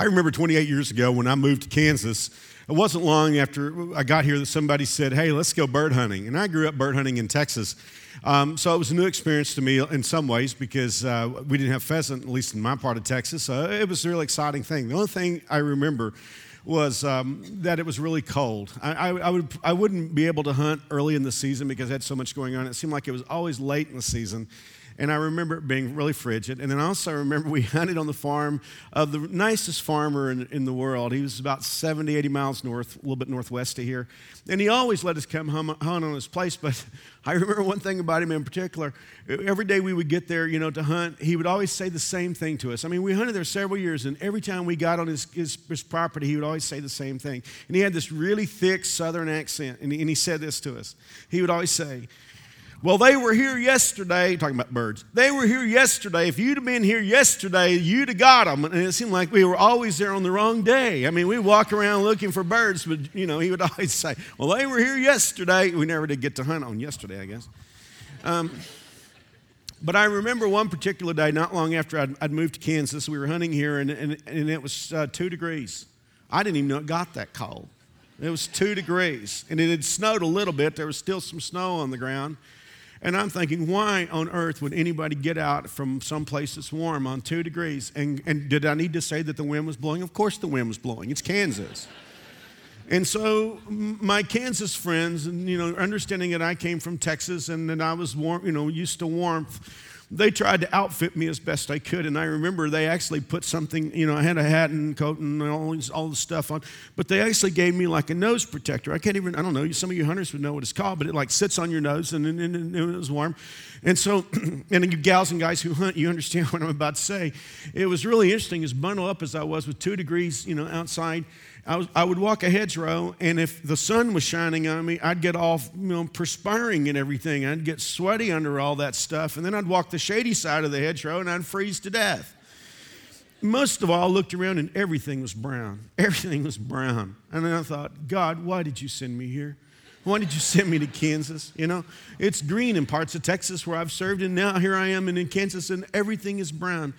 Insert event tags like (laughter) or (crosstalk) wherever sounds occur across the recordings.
I remember 28 years ago when I moved to Kansas, it wasn't long after I got here that somebody said, Hey, let's go bird hunting. And I grew up bird hunting in Texas. Um, so it was a new experience to me in some ways because uh, we didn't have pheasant, at least in my part of Texas. So it was a really exciting thing. The only thing I remember was um, that it was really cold. I, I, I, would, I wouldn't be able to hunt early in the season because I had so much going on. It seemed like it was always late in the season. And I remember it being really frigid. And then also I remember we (laughs) hunted on the farm of the nicest farmer in, in the world. He was about 70, 80 miles north, a little bit northwest of here. And he always let us come hunt on his place. But (laughs) I remember one thing about him in particular. Every day we would get there, you know, to hunt, he would always say the same thing to us. I mean, we hunted there several years, and every time we got on his, his, his property, he would always say the same thing. And he had this really thick southern accent, and he, and he said this to us. He would always say, well, they were here yesterday, talking about birds. They were here yesterday. If you'd have been here yesterday, you'd have got them. And it seemed like we were always there on the wrong day. I mean, we walk around looking for birds, but, you know, he would (laughs) always say, Well, they were here yesterday. We never did get to hunt on yesterday, I guess. Um, but I remember one particular day, not long after I'd, I'd moved to Kansas, we were hunting here, and, and, and it was uh, two degrees. I didn't even know it got that cold. It was two degrees, and it had snowed a little bit. There was still some snow on the ground. And I'm thinking, why on earth would anybody get out from some place that's warm on two degrees? And, and did I need to say that the wind was blowing? Of course the wind was blowing. It's Kansas. And so my Kansas friends, you know, understanding that I came from Texas and that I was warm, you know, used to warmth, they tried to outfit me as best I could. And I remember they actually put something, you know, I had a hat and coat and all, all the stuff on, but they actually gave me like a nose protector. I can't even, I don't know, some of you hunters would know what it's called, but it like sits on your nose and, and, and it was warm. And so, (clears throat) and you gals and guys who hunt, you understand (laughs) what I'm about to say. It was really interesting as bundled up as I was with two degrees, you know, outside. I, was, I would walk a hedgerow, and if the sun was shining on me, I'd get all you know, perspiring and everything. I'd get sweaty under all that stuff, and then I'd walk the shady side of the hedgerow, and I'd freeze to death. Most of all, I looked around, and everything was brown. (laughs) Everything was brown. And then I thought, God, why did you send me here? Why did you send me to Kansas? You know, it's green in parts of Texas where I've served, and now here I am and in Kansas, and everything is brown.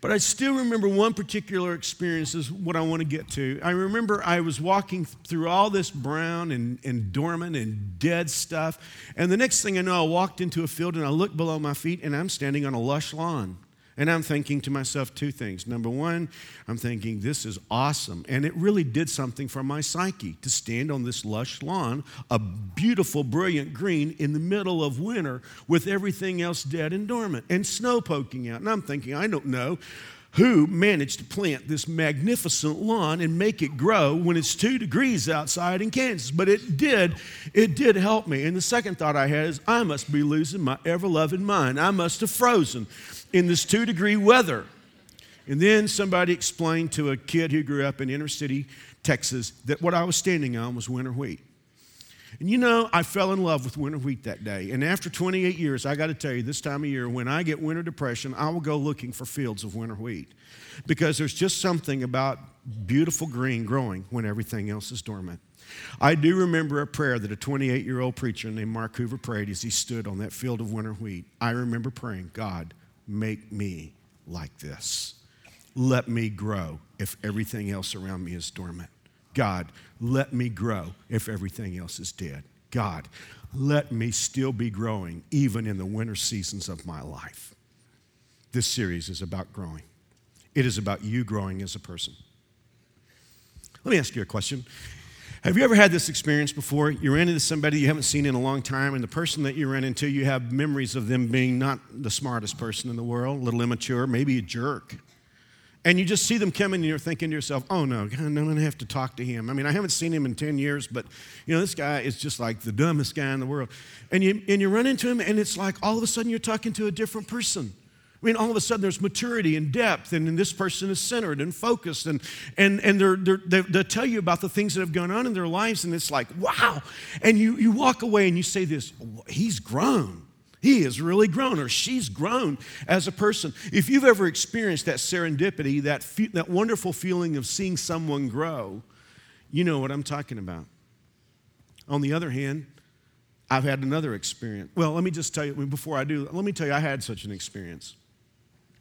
But I still remember one particular experience, is what I want to get to. I remember I was walking through all this brown and, and dormant and dead stuff. And the next thing I know, I walked into a field and I looked below my feet and I'm standing on a lush lawn. And I'm thinking to myself two things. Number one, I'm thinking, this is awesome. And it really did something for my psyche to stand on this lush lawn, a beautiful, brilliant green in the middle of winter with everything else dead and dormant and snow poking out. And I'm thinking, I don't know who managed to plant this magnificent lawn and make it grow when it's two degrees outside in Kansas. But it did, it did help me. And the second thought I had is, I must be losing my ever loving mind. I must have frozen in this two degree weather. And then somebody explained to a kid who grew up in inner city Texas that what I was standing on was winter wheat. And you know, I fell in love with winter wheat that day. And after 28 years, I got to tell you, this time of year, when I get winter depression, I will go looking for fields of winter wheat because there's just something about beautiful green growing when everything else is dormant. I do remember a prayer that a 28 year old preacher named Mark Hoover prayed as he stood on that field of winter wheat. I remember praying, God, make me like this. Let me grow if everything else around me is dormant. God, let me grow if everything else is dead. God, let me still be growing even in the winter seasons of my life. This series is about growing, it is about you growing as a person. Let me ask you a question. Have you ever had this experience before? You ran into somebody you haven't seen in a long time, and the person that you ran into, you have memories of them being not the smartest person in the world, a little immature, maybe a jerk. And you just see them coming, and you're thinking to yourself, oh no, God, I'm going to have to talk to him. I mean, I haven't seen him in 10 years, but you know, this guy is just like the dumbest guy in the world. And you, and you run into him, and it's like all of a sudden you're talking to a different person. I mean, all of a sudden there's maturity and depth, and, and this person is centered and focused, and, and, and they're, they, they tell you about the things that have gone on in their lives, and it's like, wow. And you, you walk away and you say this, he's grown. He has really grown, or she's grown as a person. If you've ever experienced that serendipity, that, fe- that wonderful feeling of seeing someone grow, you know what I'm talking about. On the other hand, I've had another experience. Well, let me just tell you, before I do, let me tell you, I had such an experience.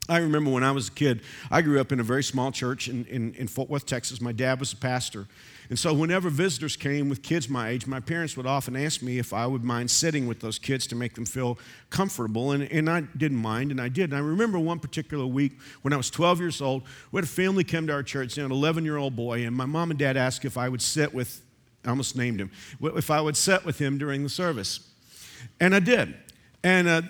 I remember when I was a kid, I grew up in a very small church in, in, in, Fort Worth, Texas. My dad was a pastor. And so, whenever visitors came with kids my age, my parents would often ask me if I would mind sitting with those kids to make them feel comfortable. And, and I didn't mind, and I did. And I remember one particular week when I was 12 years old, we had a family come to our church, an 11 year old boy, and my mom and dad asked if I would sit with, I almost named him, if I would sit with him during the service. And I did. And uh,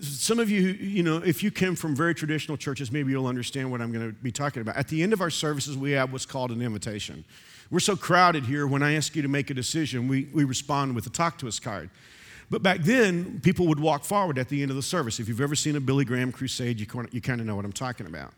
some of you, you know, if you came from very traditional churches, maybe you'll understand what I'm going to be talking about. At the end of our services, we have what's called an invitation. We're so crowded here, when I ask you to make a decision, we, we respond with a talk to us card. But back then, people would walk forward at the end of the service. If you've ever seen a Billy Graham crusade, you, you kind of know what I'm talking about.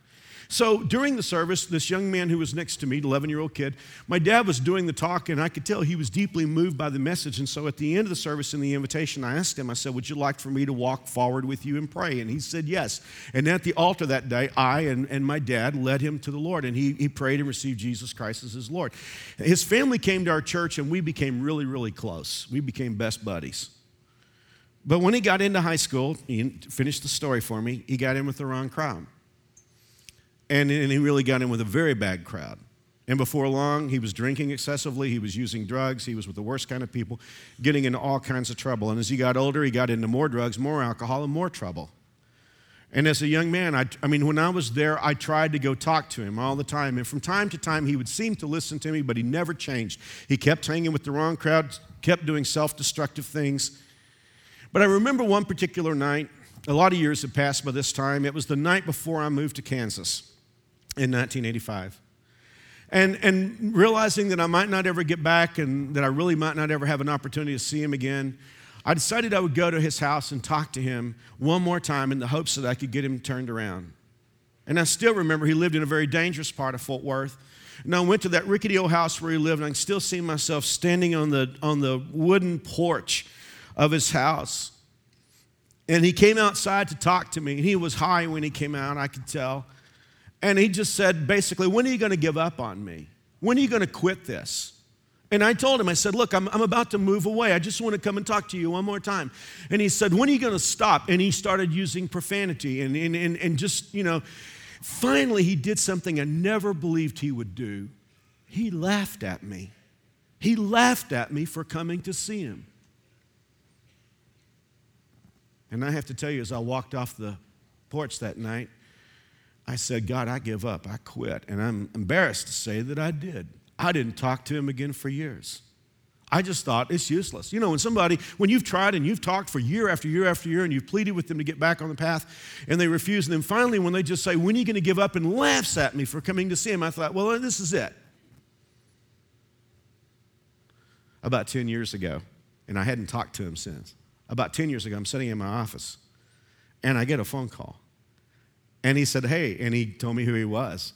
So during the service, this young man who was next to me, 11 year old kid, my dad was doing the talk, and I could tell he was deeply moved by the message. And so at the end of the service in the invitation, I asked him, I said, Would you like for me to walk forward with you and pray? And he said, Yes. And at the altar that day, I and, and my dad led him to the Lord, and he, he prayed and received Jesus Christ as his Lord. His family came to our church, and we became really, really close. We became best buddies. But when he got into high school, he finished the story for me, he got in with the wrong crowd. And, and he really got in with a very bad crowd. And before long, he was drinking excessively, he was using drugs, he was with the worst kind of people, getting into all kinds of trouble. And as he got older, he got into more drugs, more alcohol, and more trouble. And as a young man, I, I, mean, when I was there, I tried to go talk to him all the time. And from time to time, he would seem to listen to me, but he never changed. He kept hanging with the wrong crowd, kept doing self destructive things. But I remember one particular night, a lot of years had passed by this time. It was the night before I moved to Kansas in 1985. And, and realizing that I might not ever get back and that I really might not ever have an opportunity to see him again, I decided I would go to his house and talk to him one more time in the hopes that I could get him turned around. And I still remember he lived in a very dangerous part of Fort Worth. And I went to that rickety old house where he lived, and I can still see myself standing on the, on the wooden porch of his house. And he came outside to talk to me. And he was high when he came out, I could tell. And he just said, basically, when are you going to give up on me? When are you going to quit this? And I told him, I said, Look, I'm, I'm about to move away. I just want to come and talk to you one more time. And he said, When are you going to stop? And he started using profanity and, and, and, and just, you know, finally he did something I never believed he would do. He laughed at me. He laughed at me for coming to see him. And I have to tell you, as I walked off the porch that night, I said, God, I give up. I quit. And I'm embarrassed to say that I did. I didn't talk to him again for years. I just thought it's useless. You know, when somebody, when you've tried and you've talked for year after year after year and you've pleaded with them to get back on the path and they refuse, and then finally when they just say, When are you going to give up and laughs at me for coming to see him, I thought, Well, uh, this is it. About 10 years ago, and I hadn't talked to him since. About 10 years ago, I'm sitting in my office and I get a phone call. And he said, Hey, and he told me who he was.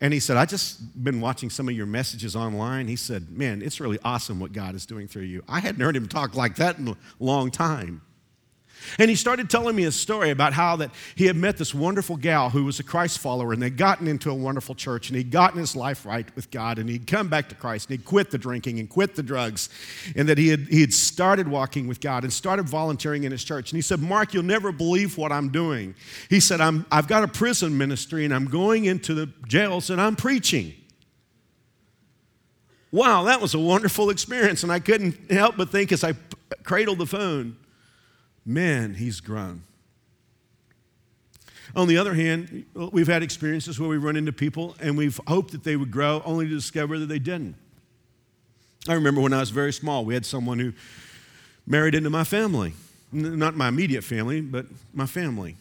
And he said, I just been watching some of your messages online. He said, Man, it's really awesome what God is doing through you. I hadn't heard him talk like that in a long time. And he started telling me a story about how that he had met this wonderful gal who was a Christ follower and they'd gotten into a wonderful church and he'd gotten his life right with God and he'd come back to Christ and he'd quit the drinking and quit the drugs and that he had, he had started walking with God and started volunteering in his church. And he said, Mark, you'll never believe what I'm doing. He said, I'm, I've got a prison ministry and I'm going into the jails and I'm preaching. Wow, that was a wonderful experience. And I couldn't help but think as I cradled the phone, man, he's grown. On the other hand, we've had experiences where we run into people and we've hoped that they would grow only to discover that they didn't. I remember when I was very small, we had someone who married into my family. Not my immediate family, but my family.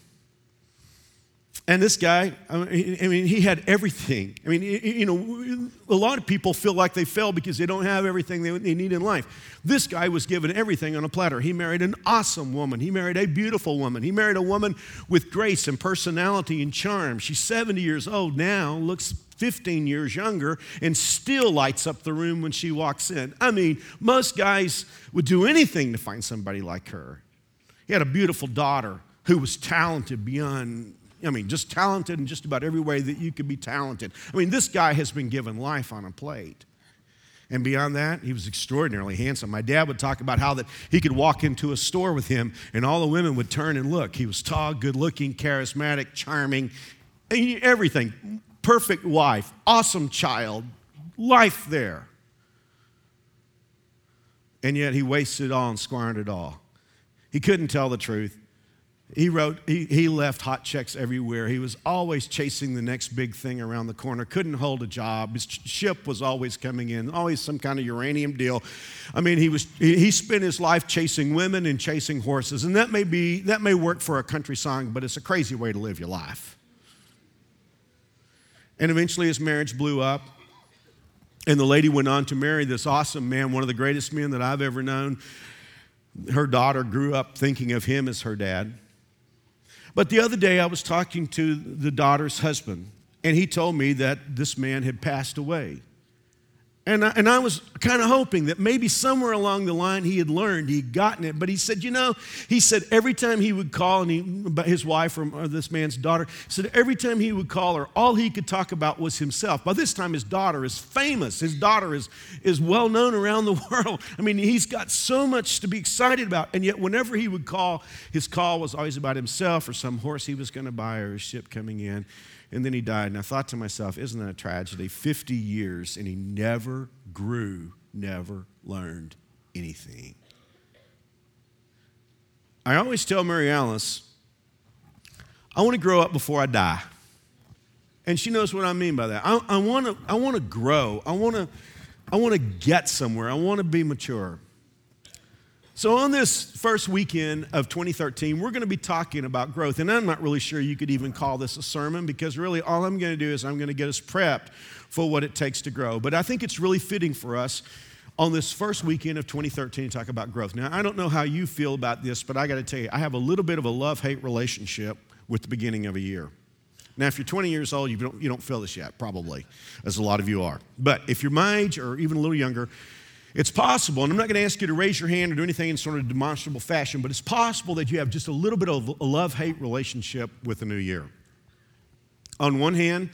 And this guy, I mean, he had everything. I mean, you know, a lot of people feel like they fail because they don't have everything they need in life. This guy was given everything on a platter. He married an awesome woman. He married a beautiful woman. He married a woman with grace and personality and charm. She's 70 years old now, looks 15 years younger, and still lights up the room when she walks in. I mean, most guys would do anything to find somebody like her. He had a beautiful daughter who was talented beyond I mean, just talented in just about every way that you could be talented. I mean, this guy has been given life on a plate. And beyond that, he was extraordinarily handsome. My dad would talk about how that he could walk into a store with him and all the women would turn and look. He was tall, good looking, charismatic, charming, everything. Perfect wife, awesome child, life there. And yet he wasted it all and squandered it all. He couldn't tell the truth. He wrote, he, he left hot checks everywhere. He was always chasing the next big thing around the corner, couldn't hold a job. His ship was always coming in, always some kind of uranium deal. I mean, he, was, he spent his life chasing women and chasing horses. And that may, be, that may work for a country song, but it's a crazy way to live your life. And eventually his marriage blew up. And the lady went on to marry this awesome man, one of the greatest men that I've ever known. Her daughter grew up thinking of him as her dad. But the other day, I was talking to the daughter's husband, and he told me that this man had passed away. And I, and I was kind of hoping that maybe somewhere along the line he had learned, he'd gotten it. But he said, you know, he said every time he would call, and he, his wife or, this man's daughter, said every time he would call her, all he could talk about was himself. By this time, his daughter is famous. His daughter is, is well known around the (laughs) world. I mean, he's got so much to be excited about. And yet, whenever he would call, his call was always about himself or some horse he was going to buy or a ship coming in and then he died. And I thought to myself, isn't that a tragedy? 50 years, and he never grew, never learned anything. I always tell Mary Alice, I want to grow up before I die. And she knows what I mean by that. I, I want to I wanna grow. I want to I wanna get somewhere. I want to be mature. So, on this first weekend of 2013, we're going to be talking about growth. And I'm not really sure you could even call this a sermon because really all I'm going to do is I'm going to get us prepped for what it takes to grow. But I think it's really fitting for us on this first weekend of 2013 to talk about growth. Now, I don't know how you feel about this, but I got to tell you, I have a little bit of a love hate relationship with the beginning of a year. Now, if you're 20 years old, you don't, you don't feel this yet, probably, as a lot of you are. But if you're my age or even a little younger, it's possible, and I'm not going to ask you to raise your hand or do anything in sort of demonstrable fashion, but it's possible that you have just a little bit of a love hate relationship with the new year. On one hand,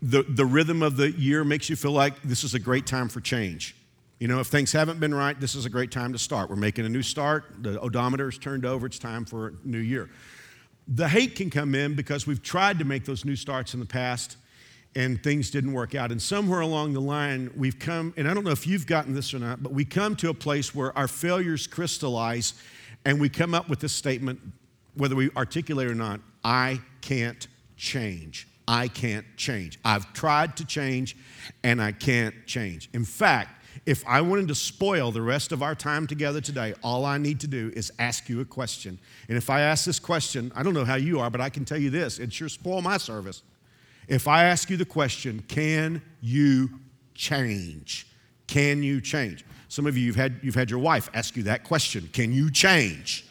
the, the rhythm of the year makes you feel like this is a great time for change. You know, if things haven't been right, this is a great time to start. We're making a new start, the odometer is turned over, it's time for a new year. The hate can come in because we've tried to make those new starts in the past and things didn't work out. And somewhere along the line, we've come, and I don't know if you've gotten this or not, but we come to a place where our failures crystallize and we come up with this statement, whether we articulate or not I can't change. I can't change. I've tried to change and I can't change. In fact, if I wanted to spoil the rest of our time together today, all I need to do is ask you a question. And if I ask this question, I don't know how you are, but I can tell you this it sure spoil my service. If I ask you the question, can you change? Can you change? Some of you, you've had, you've had your wife ask you that question Can you change?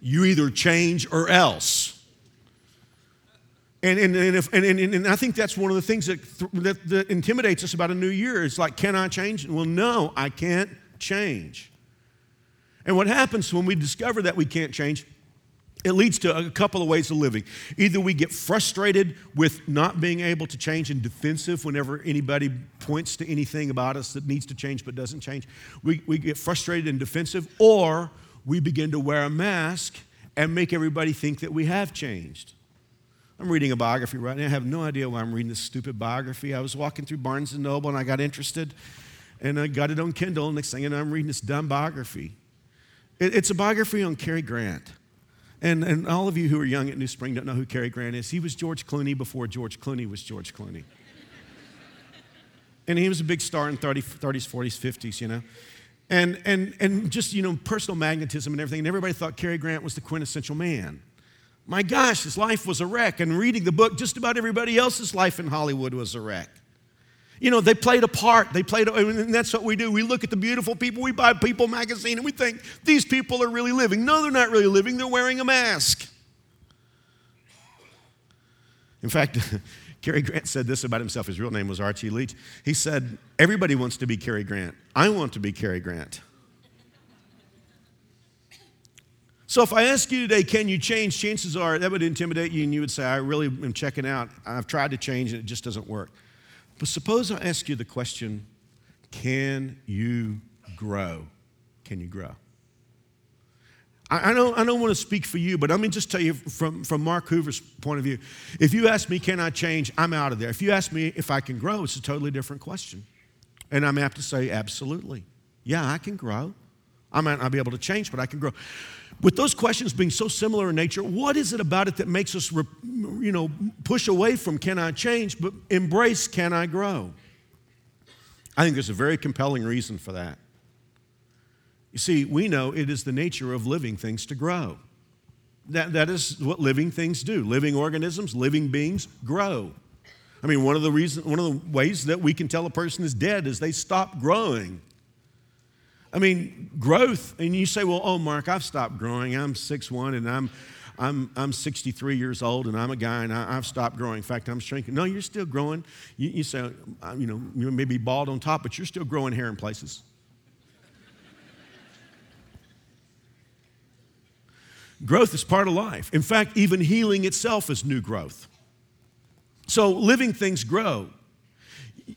You either change or else. And, and, and, if, and, and, and I think that's one of the things that, that, that intimidates us about a new year. It's like, can I change? Well, no, I can't change. And what happens when we discover that we can't change? It leads to a couple of ways of living. Either we get frustrated with not being able to change and defensive whenever anybody points to anything about us that needs to change but doesn't change. We, we get frustrated and defensive, or we begin to wear a mask and make everybody think that we have changed. I'm reading a biography right now. I have no idea why I'm reading this stupid biography. I was walking through Barnes and Noble and I got interested and I got it on Kindle. Next thing you know, I'm reading this dumb biography. It, it's a biography on Cary Grant. And, and all of you who are young at New Spring don't know who Cary Grant is. He was George Clooney before George Clooney was George Clooney. and he was a big star in 30, 30s, 40s, 50s, you know. And, and, and just, you know, personal magnetism and everything. And everybody thought Cary Grant was the quintessential man. My gosh, his life was a wreck. And reading the book, just about everybody else's life in Hollywood was a wreck. You know, they played a part. They played, a, and that's what we do. We look at the beautiful people. We buy People magazine and we think these people are really living. No, they're not really living. They're wearing a mask. In fact, (laughs) Cary Grant said this about himself. His real name was Archie Leach. He said, Everybody wants to be Cary Grant. I want to be Cary Grant. So if I ask you today, can you change? Chances are that would intimidate you and you would say, I really am checking out. I've tried to change and it just doesn't work. But suppose I ask you the question Can you grow? Can you grow? I, I, don't, I don't want to speak for you, but let me just tell you from, from Mark Hoover's point of view. If you ask me, can I change? I'm out of there. If you ask me if I can grow, it's a totally different question. And I'm apt to say, absolutely. Yeah, I can grow. I might not be able to change, but I can grow. With those questions being so similar in nature, what is it about it that makes us, you know, push away from can I change, but embrace can I grow? I think there's a very compelling reason for that. You see, we know it is the nature of living things to grow. That, that is what living things do. Living organisms, living beings grow. I mean, one of the reasons, one of the ways that we can tell a person is dead is they stop growing. I mean, growth, and you say, well, oh, Mark, I've stopped growing. I'm 6'1 and I'm, I'm, I'm 63 years old and I'm a guy and I, have stopped growing. In fact, I'm shrinking. No, you're still growing. You, you say, uh, you know, you may be bald on top, but you're still growing hair in places. growth is part of life. In fact, even healing itself is new growth. So living things grow.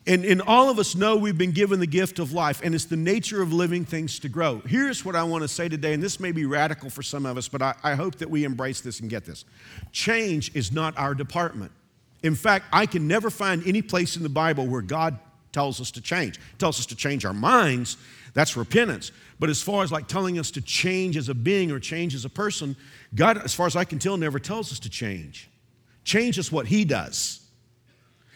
And, and all of us know we've been given the gift of life, and it's the nature of living things to grow. Here's what I want to say today, and this may be radical for some of us, but I, I hope that we embrace this and get this. Change is not our department. In fact, I can never find any place in the Bible where God tells us to change. He tells us to change our minds, that's repentance. But as far as like telling us to change as a being or change as a person, God, as far as I can tell, never tells us to change. Change is what He does.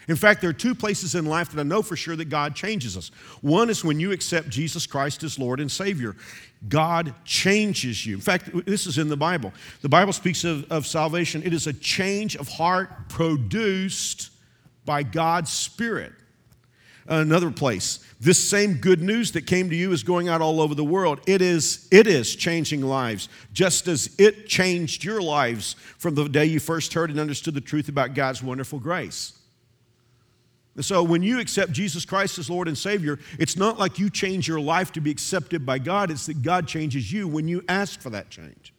In fact, there are two places in life that I know for sure that God changes us. One is when you accept Jesus Christ as Lord and Savior. God changes you. In fact, this is in the Bible. The Bible speaks of, of salvation, it is a change of heart produced by God's Spirit. Another place, this same good news that came to you is going out all over the world. It is, it is changing lives, just as it changed your lives from the day you first heard and understood the truth about God's wonderful grace. And so when you accept Jesus Christ as Lord and Savior, it's not like you change your life to be accepted by God, it's that God changes you when you ask for that change.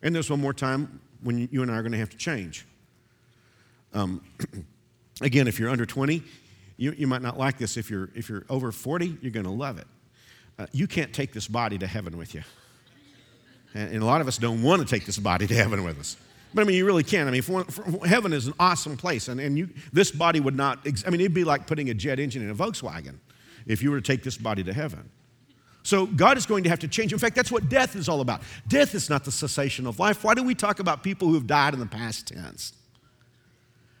And there's one more time when you and I are going to have to change. Um, (clears throat) again, if you're under 20, you, you might not like this. If you're, if you're over 40, you're going to love it. Uh, you can't take this body to heaven with you. And, and a lot of us don't want to take this body to heaven with us. But I mean, you really can. I mean, for, for, heaven is an awesome place, and, and you, this body would not, I mean, it'd be like putting a jet engine in a Volkswagen if you were to take this body to heaven. So God is going to have to change. In fact, that's what death is all about. Death is not the cessation of life. Why do we talk about people who have died in the past tense?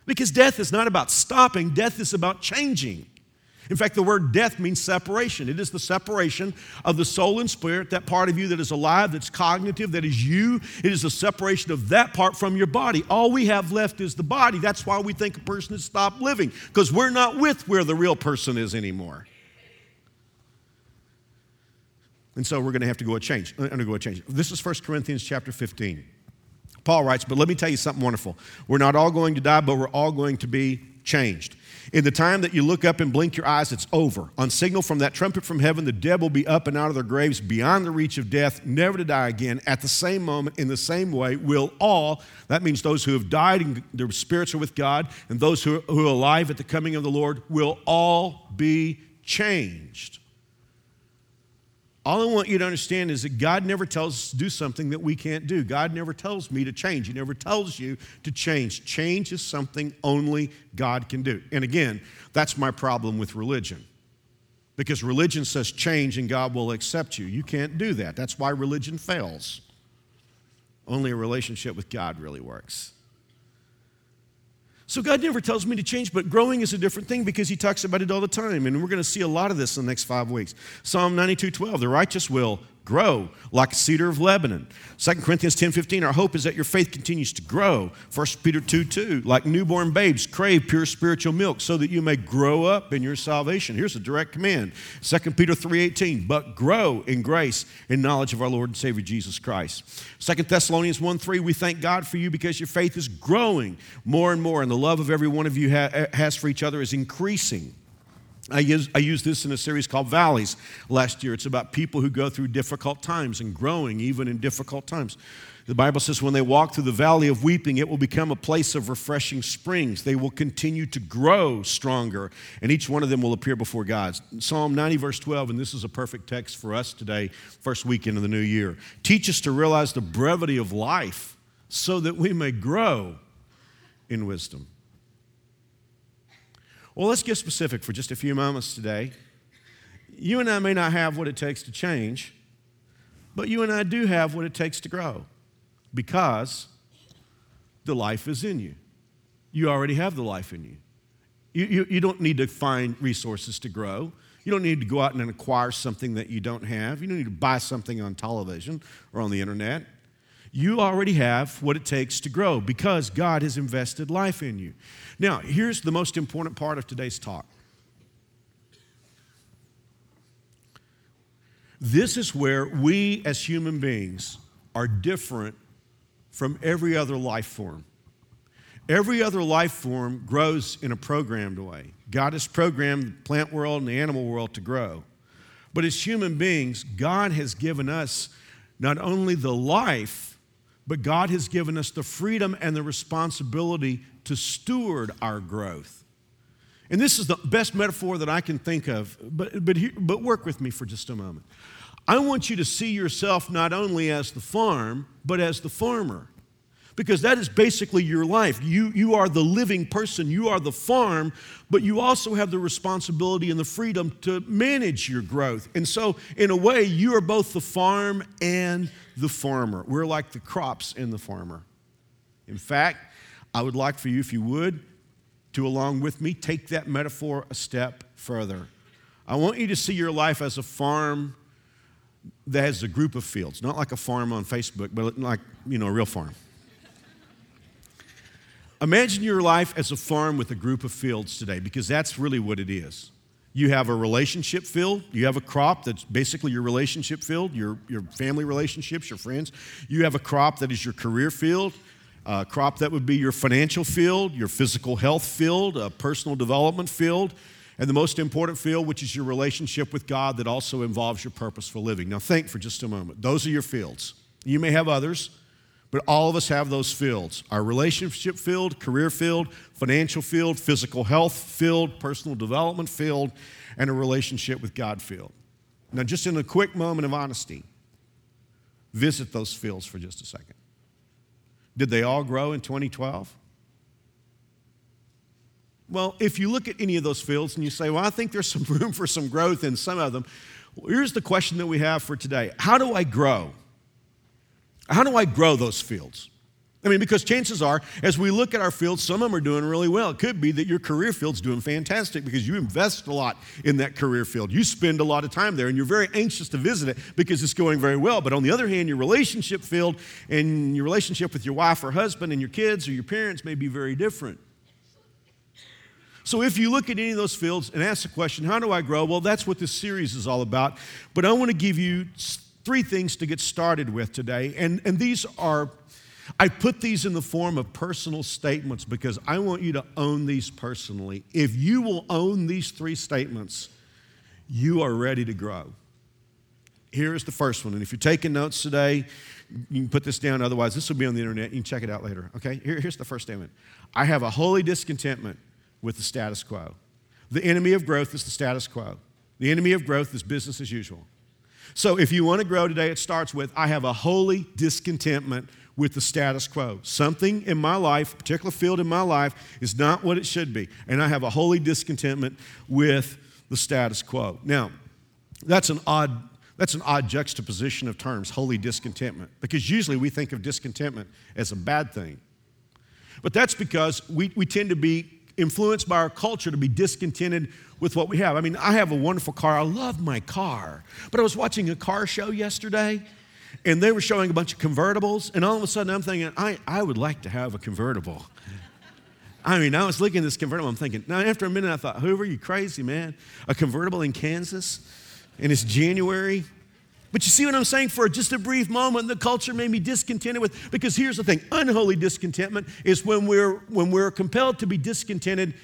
Because death is not about stopping, death is about changing. In fact, the word death means separation. It is the separation of the soul and spirit, that part of you that is alive, that's cognitive, that is you. It is the separation of that part from your body. All we have left is the body. That's why we think a person has stopped living, because we're not with where the real person is anymore. And so we're going to have to go a change. Uh, undergo a change. This is 1 Corinthians chapter 15. Paul writes, But let me tell you something wonderful. We're not all going to die, but we're all going to be changed. In the time that you look up and blink your eyes, it's over. On signal from that trumpet from heaven, the dead will be up and out of their graves beyond the reach of death, never to die again. At the same moment, in the same way, will all, that means those who have died and their spirits are with God, and those who are, who are alive at the coming of the Lord, will all be changed. All I want you to understand is that God never tells us to do something that we can't do. God never tells me to change. He never tells you to change. Change is something only God can do. And again, that's my problem with religion. Because religion says change and God will accept you. You can't do that. That's why religion fails. Only a relationship with God really works. So God never tells me to change, but growing is a different thing because He talks about it all the time. And we're going to see a lot of this in the next five weeks. Psalm 92 12, the righteous will grow like a cedar of Lebanon. 2 Corinthians 10:15, our hope is that your faith continues to grow. 1 Peter 2 2, like newborn babes, crave pure spiritual milk so that you may grow up in your salvation. Here's a direct command. 2 Peter 3:18, but grow in grace and knowledge of our Lord and Savior Jesus Christ. 2 Thessalonians 1 3, we thank God for you because your faith is growing more and more, and the love of every one of you ha- has for each other is increasing. I use, I used this in a series called Valleys last year. It's about people who go through difficult times and growing even in difficult times. The Bible says, when they walk through the valley of weeping, it will become a place of refreshing springs. They will continue to grow stronger, and each one of them will appear before God. Psalm 90, verse 12, and this is a perfect text for us today, first weekend of the new year. Teach us to realize the brevity of life so that we may grow in wisdom. Well, let's get specific for just a few moments today. You and I may not have what it takes to change, but you and I do have what it takes to grow because the life is in you. You already have the life in you. You, you, you, don't need to find resources to grow. You don't need to go out and acquire something that you don't have. You don't need to buy something on television or on the internet. You already have what it takes to grow because God has invested life in you. Now, here's the most important part of today's talk. This is where we as human beings are different from every other life form. Every other life form grows in a programmed way. God has programmed the plant world and the animal world to grow. But as human beings, God has given us not only the life, but God has given us the freedom and the responsibility to steward our growth. And this is the best metaphor that I can think of, but, but, but work with me for just a moment. I want you to see yourself not only as the farm, but as the farmer. Because that is basically your life. You, you are the living person, you are the farm, but you also have the responsibility and the freedom to manage your growth. And so, in a way, you are both the farm and the farmer. We're like the crops in the farmer. In fact, I would like for you, if you would, to along with me take that metaphor a step further. I want you to see your life as a farm that has a group of fields, not like a farm on Facebook, but like, you know, a real farm. Imagine your life as a farm with a group of fields today, because that's really what it is. You have a relationship field. You have a crop that's basically your relationship field, your, your family relationships, your friends. You have a crop that is your career field, a crop that would be your financial field, your physical health field, a personal development field and the most important field, which is your relationship with God that also involves your purpose for living. Now, think for just a moment. Those are your fields. You may have others, but all of us have those fields our relationship field, career field, financial field, physical health field, personal development field, and a relationship with God field. Now, just in a quick moment of honesty, visit those fields for just a second. Did they all grow in 2012? Well, if you look at any of those fields and you say, well, I think there's some (laughs) room for some growth in some of them, here's the question that we have for today How do I grow? How do I grow those fields? I mean, because chances are, as we look at our fields, some of them are doing really well. It could be that your career field's doing fantastic because you invest a lot in that career field. You spend a lot of time there and you're very anxious to visit it because it's going very well. But on the other hand, your relationship field and your relationship with your wife or husband and your kids or your parents may be very different. So if you look at any of those fields and ask the question, how do I grow? Well, that's what this series is all about. But I want to give you three things to get started with today. And, and these are, I put these in the form of personal statements because I want you to own these personally. If you will own these three statements, you are ready to grow. Here is the first one. And if you're taking notes today, you can put this down. Otherwise, this will be on the internet. You can check it out later. Okay? Here, here's the first statement I have a holy discontentment with the status quo. The enemy of growth is the status quo. The enemy of growth is business as usual. So if you want to grow today, it starts with I have a holy discontentment with the status quo. Something in my life, a particular field in my life, is not what it should be. And I have a holy discontentment with the status quo. Now, that's an odd that's an odd juxtaposition of terms, holy discontentment, because usually we think of discontentment as a bad thing. But that's because we, we tend to be influenced by our culture to be discontented with what we have. I mean, I have a wonderful car. I love my car. But I was watching a car show yesterday and they were showing a bunch of convertibles. And all of a sudden, I'm thinking, I, I would like to have a convertible. I mean, I was looking at this convertible. I'm thinking, now, after a minute, I thought, Hoover, you crazy, man? A convertible in Kansas? And it's January? But you see what I'm saying? For just a brief moment, the culture made me discontented with, because here's the thing unholy discontentment is when we're, when we're compelled to be discontented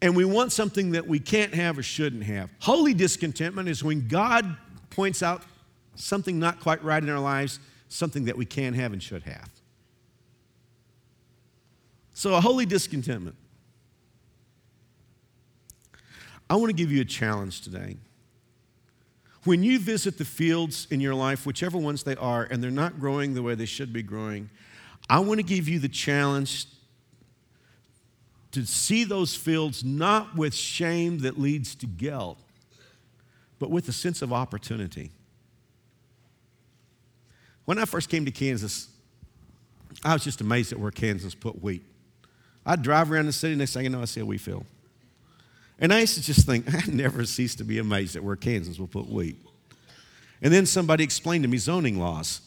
and we want something that we can't have or shouldn't have. Holy discontentment is when God points out something not quite right in our lives, something that we can have and should have. So, a holy discontentment. I want to give you a challenge today. When you visit the fields in your life, whichever ones they are, and they're not growing the way they should be growing, I want to give you the challenge to see those fields not with shame that leads to guilt, but with a sense of opportunity. When I first came to Kansas, I was just amazed at where Kansas put wheat. I'd drive around the city, next thing you know, I see a wheat field. And I used to just think, (laughs) I never cease to be amazed at where Kansas will put wheat. And then somebody explained to me zoning laws.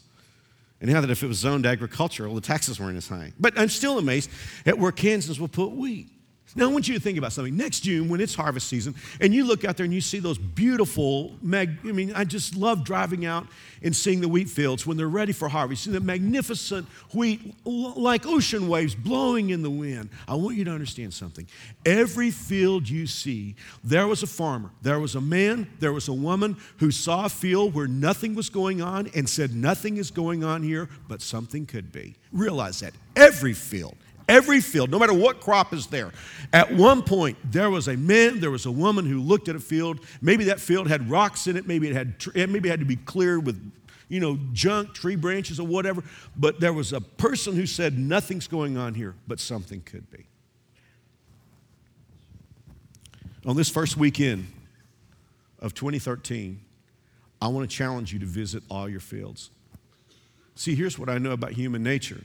And how that if it was zoned agricultural, the taxes weren't as high. But I'm still amazed at where Kansas will put wheat. Now, I want you to think about something. Next June, when it's harvest season, and you look out there and you see those beautiful, mag- I mean, I just love driving out and seeing the wheat fields when they're ready for harvest. See the magnificent wheat, like ocean waves blowing in the wind. I want you to understand something. Every field you see, there was a farmer, there was a man, there was a woman who saw a field where nothing was going on and said, Nothing is going on here, but something could be. Realize that. Every field Every field, no matter what crop is there. At one point, there was a man, there was a woman who looked at a field. Maybe that field had rocks in it. Maybe it had, maybe it had to be cleared with, you know, junk, tree branches, or whatever. But there was a person who said, "Nothing's going on here, but something could be." On this first weekend of 2013, I want to challenge you to visit all your fields. See, here's what I know about human nature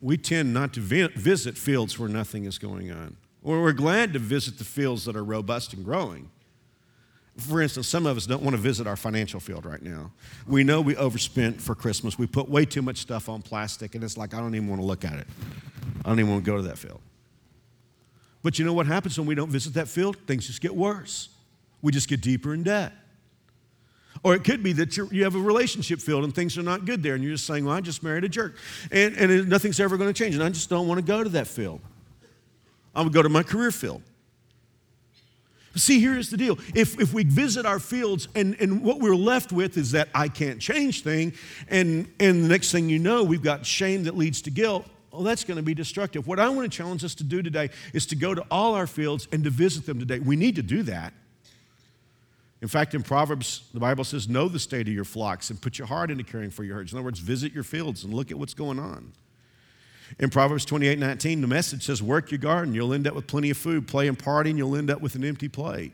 we tend not to visit fields where nothing is going on. Or we're glad to visit the fields that are robust and growing. For instance, some of us don't want to visit our financial field right now. We know we overspent for Christmas. We put way too much stuff on plastic, and it's like, I don't even want to look at it. I don't even want to go to that field. But you know what happens when we don't visit that field? Things just get worse. We just get deeper in debt. Or it could be that you have a relationship field and things are not good there, and you're just saying, Well, I just married a jerk, and, and nothing's ever going to change, and I just don't want to go to that field. I'm going to go to my career field. See, here's the deal. If, if we visit our fields and, and what we're left with is that I can't change thing, and, and the next thing you know, we've got shame that leads to guilt, well, that's going to be destructive. What I want to challenge us to do today is to go to all our fields and to visit them today. We need to do that. In fact, in Proverbs, the Bible says, Know the state of your flocks and put your heart into caring for your herds. In other words, visit your fields and look at what's going on. In Proverbs 28 19, the message says, Work your garden, you'll end up with plenty of food. Play and party, and you'll end up with an empty plate.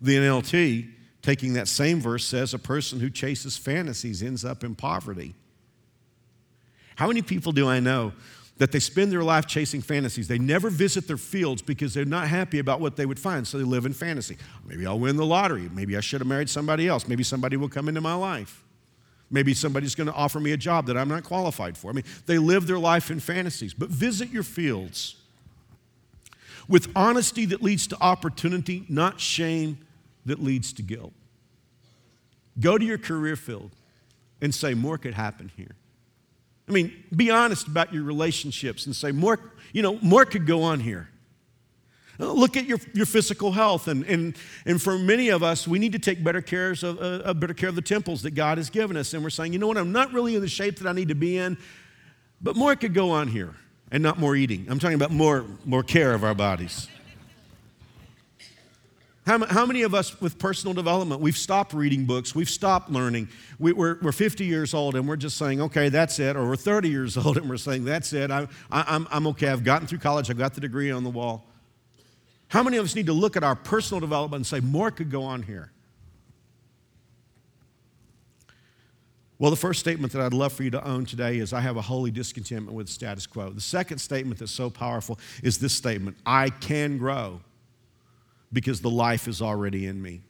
The NLT, taking that same verse, says, A person who chases fantasies ends up in poverty. How many people do I know that they spend their life chasing fantasies. They never visit their fields because they're not happy about what they would find, so they live in fantasy. Maybe I'll win the lottery. Maybe I should have married somebody else. Maybe somebody will come into my life. Maybe somebody's going to offer me a job that I'm not qualified for. I mean, they live their life in fantasies. But visit your fields with honesty that leads to opportunity, not shame that leads to guilt. Go to your career field and say, More could happen here. I mean, be honest about your relationships and say, more, you know, more could go on here. Uh, look at your, your physical health. And, and, and for many of us, we need to take better, cares of, uh, better care of the temples that God has given us. And we're saying, you know what, I'm not really in the shape that I need to be in, but more could go on here and not more eating. I'm talking about more, more care of our bodies. How, how many of us with personal development, we've stopped reading books, we've stopped learning. We, are we're 50 years old and we're just saying, okay, that's it. Or we're 30 years (laughs) old and we're saying, that's it. I, I, I'm, I'm okay. I've gotten through college, I've got the degree on the wall. How many of us need to look at our personal development and say, more could go on here? Well, the first statement that I'd love for you to own today is I have a holy discontentment with status quo. The second statement that's so powerful is this statement I can grow because the life is already in me.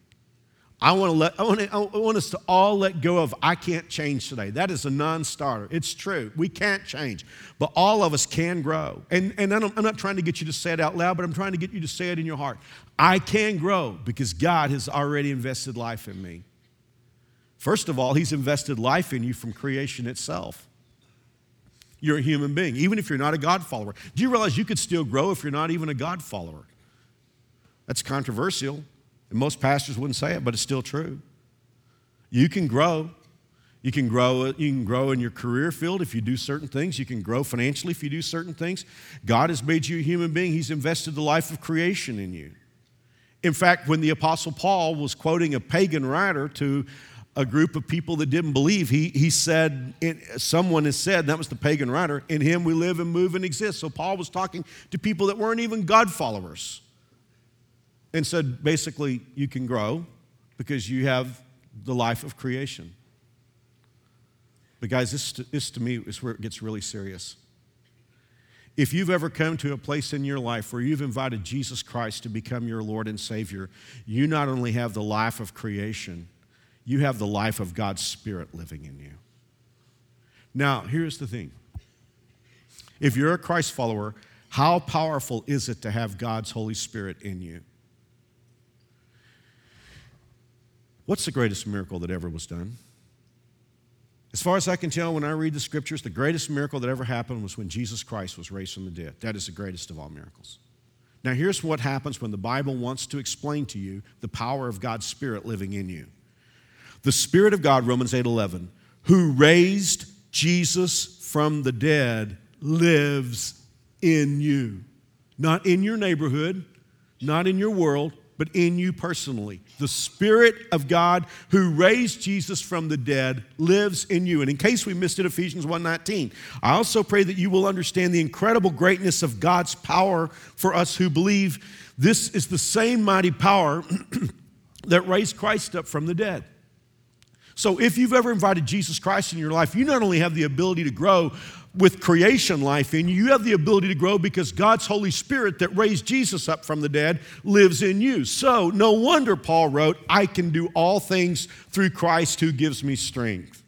I want, to let, I, want to, I want us to all let go of I can't change today. That is a non starter. It's true. We can't change. But all of us can grow. And, and I'm not trying to get you to say it out loud, but I'm trying to get you to say it in your heart. I can grow because God has already invested life in me. First of all, He's invested life in you from creation itself. You're a human being, even if you're not a God follower. Do you realize you could still grow if you're not even a God follower? That's controversial. And most pastors wouldn't say it, but it's still true. You can grow. You can grow, you can grow in your career field if you do certain things. You can grow financially if you do certain things. God has made you a human being. He's invested the life of creation in you. In fact, when the Apostle Paul was quoting a pagan writer to a group of people that didn't believe, he, he said, someone has said, that was the pagan writer, in him we live and move and exist. So Paul was talking to people that weren't even God followers and said, basically, you can grow because you have the life of creation. But, guys, this, this to me is where it gets really serious. If you've ever come to a place in your life where you've invited Jesus Christ to become your Lord and Savior, you not only have the life of creation, you have the life of God's Spirit living in you. Now, here's the thing if you're a Christ follower, how powerful is it to have God's Holy Spirit in you? What's the greatest miracle that ever was done? As far as I can tell, when I read the scriptures, the greatest miracle that ever happened was when Jesus Christ was raised from the dead. That is the greatest of all miracles. Now, here's what happens when the Bible wants to explain to you the power of God's Spirit living in you. The Spirit of God, Romans 8 11, who raised Jesus from the dead, lives in you. Not in your neighborhood, not in your world, but in you personally. The Spirit of God who raised Jesus from the dead lives in you. And in case we missed it, Ephesians 1:19. I also pray that you will understand the incredible greatness of God's power for us who believe. This is the same mighty power (clears throat) that raised Christ up from the dead. So if you've ever invited Jesus Christ in your life, you not only have the ability to grow, with creation life in you. You have the ability to grow because God's Holy Spirit that raised Jesus up from the dead lives in you. So, no wonder Paul wrote, I can do all things through Christ who gives me strength.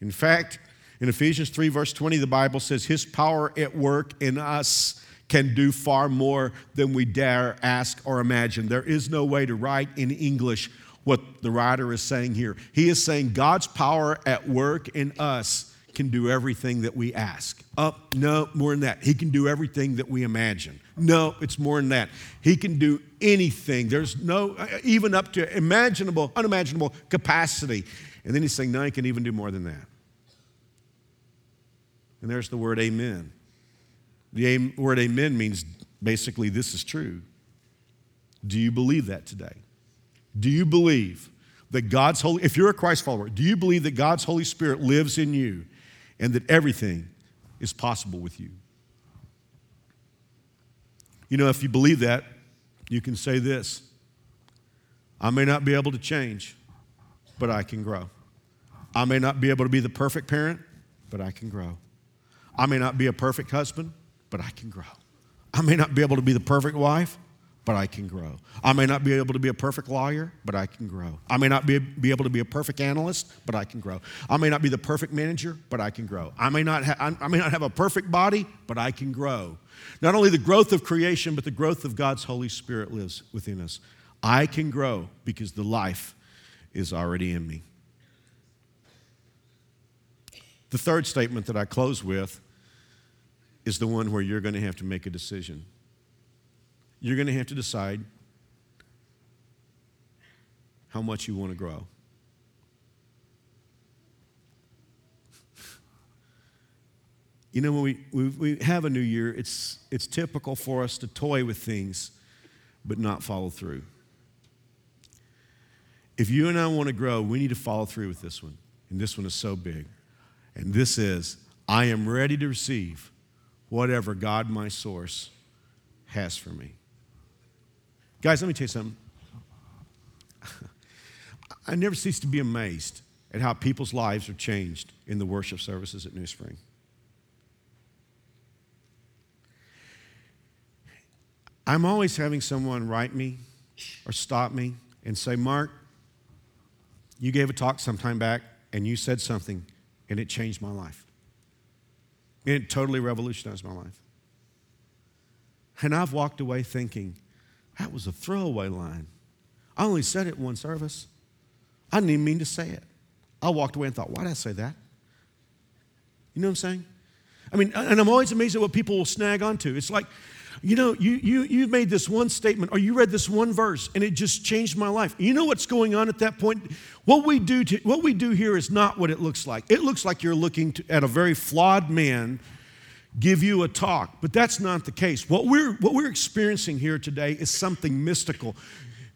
In fact, in Ephesians 3, verse 20, the Bible says, His power at work in us can do far more than we dare ask or imagine. There is no way to write in English what the writer is saying here. He is saying God's power at work in us can do everything that we ask. Oh, no, more than that. He can do everything that we imagine. No, it's more than that. He can do anything. There's no, uh, even up to imaginable, unimaginable capacity. And then he's saying, no, he can even do more than that. And there's the word amen. The word amen means basically this is true. Do you believe that today? Do you believe that God's Holy, if you're a Christ follower, do you believe that God's Holy Spirit lives in you and that everything is possible with you. You know, if you believe that, you can say this I may not be able to change, but I can grow. I may not be able to be the perfect parent, but I can grow. I may not be a perfect husband, but I can grow. I may not be able to be the perfect wife, but I can grow. I may not be able to be a perfect lawyer, but I can grow. I may not be, be able to be a perfect analyst, but I can grow. I may not be the perfect manager, but I can grow. I may, not ha- I may not have a perfect body, but I can grow. Not only the growth of creation, but the growth of God's Holy Spirit lives within us. I can grow because the life is already in me. The third statement that I close with is the one where you're going to have to make a decision you're going to have to decide how much you want to grow. You know, when we, we, we, have a new year, it's, it's typical for us to toy with things but not follow through. If you and I want to grow, we need to follow through with this one. And this one is so big. And this is I am ready to receive whatever God, my source, has for me. Guys, let me tell you something. (laughs) I never cease to be amazed at how people's lives are changed in the worship services at New Spring. I'm always having someone write me or stop me and say, Mark, you gave a talk sometime back and you said something and it changed my life. It totally revolutionized my life. And I've walked away thinking, that was a throwaway line. I only said it one service. I didn't even mean to say it. I walked away and thought, why did I say that? You know what I'm saying? I mean, and I'm always amazed at what people will snag onto. It's like, You know, you, you, you made this one statement or you read this one verse and it just changed my life. You know what's going on at that point? What we do, to, what we do here is not what it looks like. It looks like you're looking to, at a very flawed man give you a talk, but that's not the case. What we're, what we're experiencing here today is something mystical.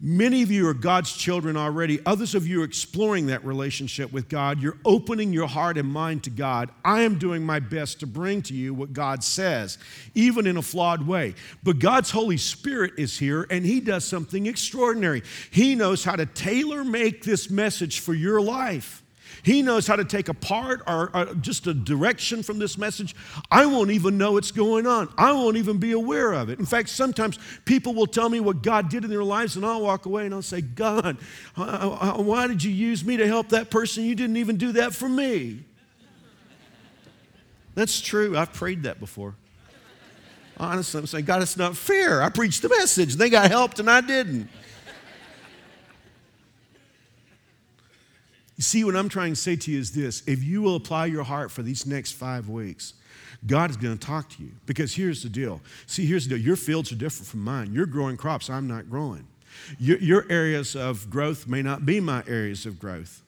Many of you are God's children already. Others of you are exploring that relationship with God. You're opening your heart and mind to God. I am doing my best to bring to you what God says, even in a flawed way. But God's Holy Spirit is here and He does something extraordinary. He knows how to tailor make this message for your life. He knows how to take a part or, or, just a direction from this message. I won't even know it's going on. I won't even be aware of it. In fact, sometimes people will tell me what God did in their lives, and I'll walk away and I'll say, God, uh, uh, why did you use me to help that person? You didn't even do that for me. That's true. I've prayed that before. Honestly, I'm saying, God, it's not fair. I preached the message, they got helped, and I didn't. You see, what I'm trying to say to you is this if you will apply your heart for these next five weeks, God is going to talk to you. Because here's the deal. See, here's the deal. Your fields are different from mine. You're growing crops, I'm not growing. Your, your areas of growth may not be my areas of growth.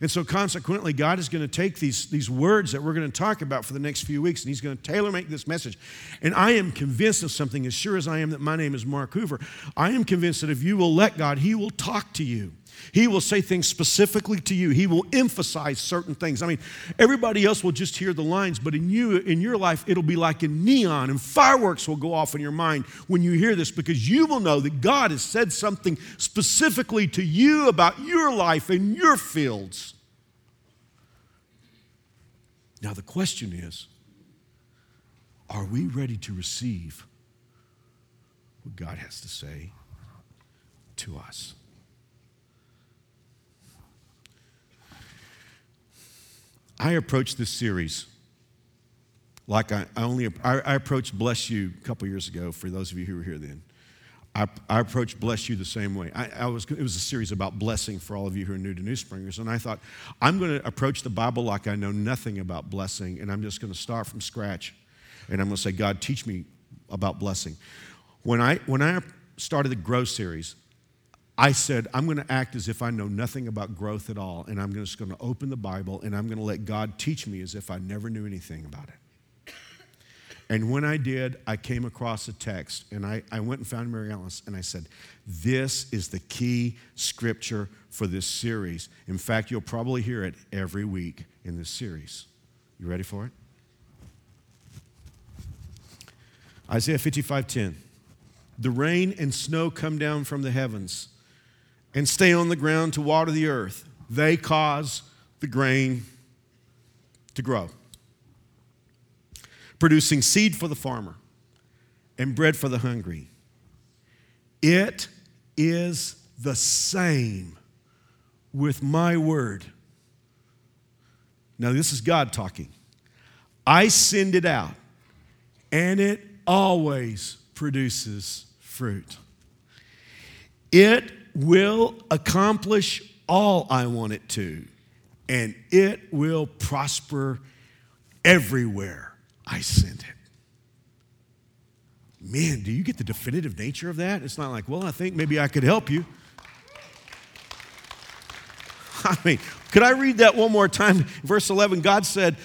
And so, consequently, God is going to take these, these words that we're going to talk about for the next few weeks and He's going to tailor make this message. And I am convinced of something, as sure as I am that my name is Mark Hoover. I am convinced that if you will let God, He will talk to you. He will say things specifically to you. He will emphasize certain things. I mean, everybody else will just hear the lines, but in you, in your life, it'll be like a neon and fireworks will go off in your mind when you hear this because you will know that God has said something specifically to you about your life and your fields. Now, the question is are we ready to receive what God has to say to us? I approached this series like I, only I, I, approached Bless You a couple years ago. For those of you who were here then, I, I approached Bless You the same way. I, I, was it was a series about blessing for all of you who are new to New Springers, and I thought I'm going to approach the Bible like I know nothing about blessing, and I'm just going to start from scratch, and I'm going to say, God, teach me about blessing. When I when I started the Grow series, I said, I'm going to act as if I know nothing about growth at all, and I'm just going to open the Bible and I'm going to let God teach me as if I never knew anything about it. And when I did, I came across a text, and I, I went and found Mary Alice, and I said, This is the key scripture for this series. In fact, you'll probably hear it every week in this series. You ready for it? Isaiah 55:10. The rain and snow come down from the heavens and stay on the ground to water the earth. They cause the grain to grow, producing seed for the farmer and bread for the hungry. It is the same with my word. Now, this is God talking. I send it out, and it always produces fruit. It will accomplish all I want it to, and it will prosper everywhere I send it. Man, do you get the definitive nature of that? It's not like, well, I think maybe I could help you. (laughs) I mean, could I read that one more time? Verse 11 God said,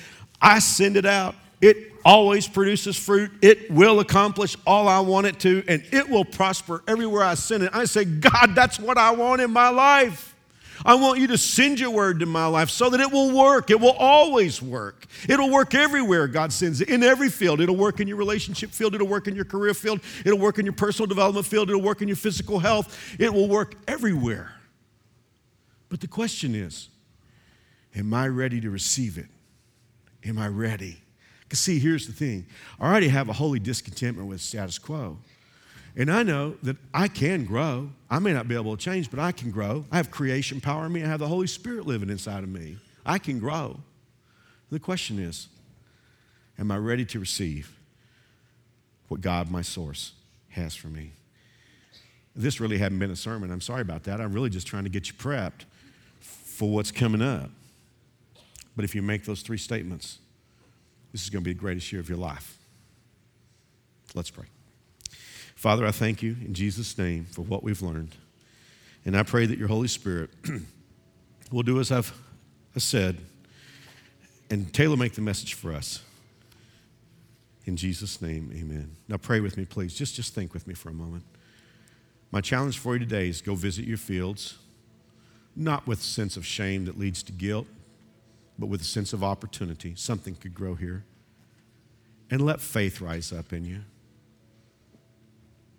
I send it out. It always produces fruit. It will accomplish all I want it to, and it will prosper everywhere I send it. I say, God, that's what I want in my life. I want you to send your word to my life so that it will work. It will always work. It'll work everywhere God sends it, in every field. It'll work in your relationship field. It'll work in your career field. It'll work in your personal development field. It'll work in your physical health. It will work everywhere. But the question is, am I ready to receive it? Am I ready? Because, see, here's the thing I already have a holy discontentment with status quo. And I know that I can grow. I may not be able to change, but I can grow. I have creation power in me. I have the Holy Spirit living inside of me. I can grow. The question is Am I ready to receive what God, my source, has for me? This really hadn't been a sermon. I'm sorry about that. I'm really just trying to get you prepped for what's coming up. But if you make those three statements, this is going to be the greatest year of your life. Let's pray. Father, I thank you in Jesus' name for what we've learned. And I pray that your Holy Spirit (clears throat) will do as I've said and tailor make the message for us. In Jesus' name, amen. Now pray with me, please. Just, just think with me for a moment. My challenge for you today is go visit your fields, not with a sense of shame that leads to guilt, but with a sense of opportunity. Something could grow here. And let faith rise up in you.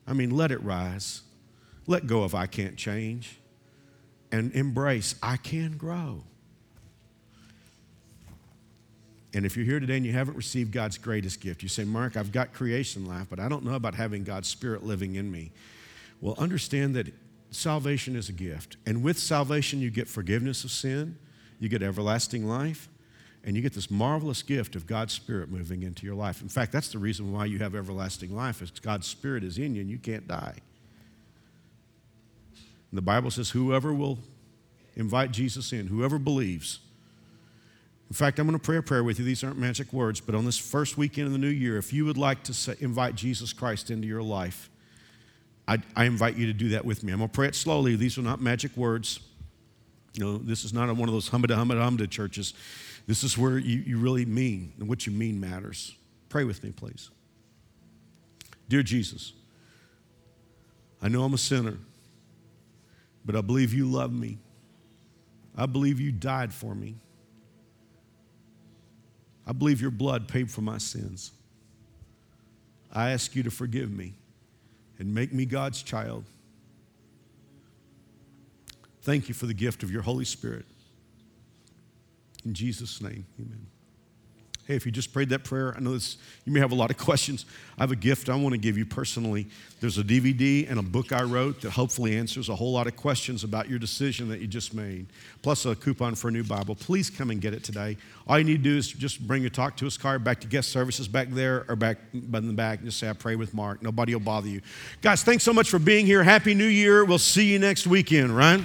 I mean, let it rise. Let go of I can't change and embrace I can grow. And if you're here today and you haven't received God's greatest gift, you say, Mark, I've got creation life, but I don't know about having God's Spirit living in me. Well, understand that salvation is a gift. And with salvation, you get forgiveness of sin, you get everlasting life, and you get this marvelous gift of God's Spirit moving into your life. In fact, that's the reason why you have everlasting life, is God's Spirit is in you and you can't die. And the Bible says, whoever will invite Jesus in, whoever believes, in fact, I'm going to pray a prayer with you. These aren't magic words, but on this first weekend of the new year, if you would like to say, invite Jesus Christ into your life, I, I, invite you to do that with me. I'm going to pray it slowly. These are not magic words. You know, this is not one of those humda humda humda churches. This is where you, you really mean, and what you mean matters. Pray with me, please. Dear Jesus, I know I'm a sinner, but I believe you love me. I believe you died for me. I believe your blood paid for my sins. I ask you to forgive me and make me God's child. Thank you for the gift of your Holy Spirit. In Jesus' name, amen. Hey, if you just prayed that prayer, I know this, you may have a lot of (laughs) questions. I have a gift I want to give you personally. There's a DVD and a book I wrote that hopefully answers a whole lot of questions about your decision that you just made, plus a coupon for a new Bible. Please come and get it today. All you need to do is just bring your Talk to Us card back to guest services back there or back in the back and just say, I pray with Mark. Nobody will bother you. Guys, thanks so much for being here. Happy New Year. We'll see you next weekend, right?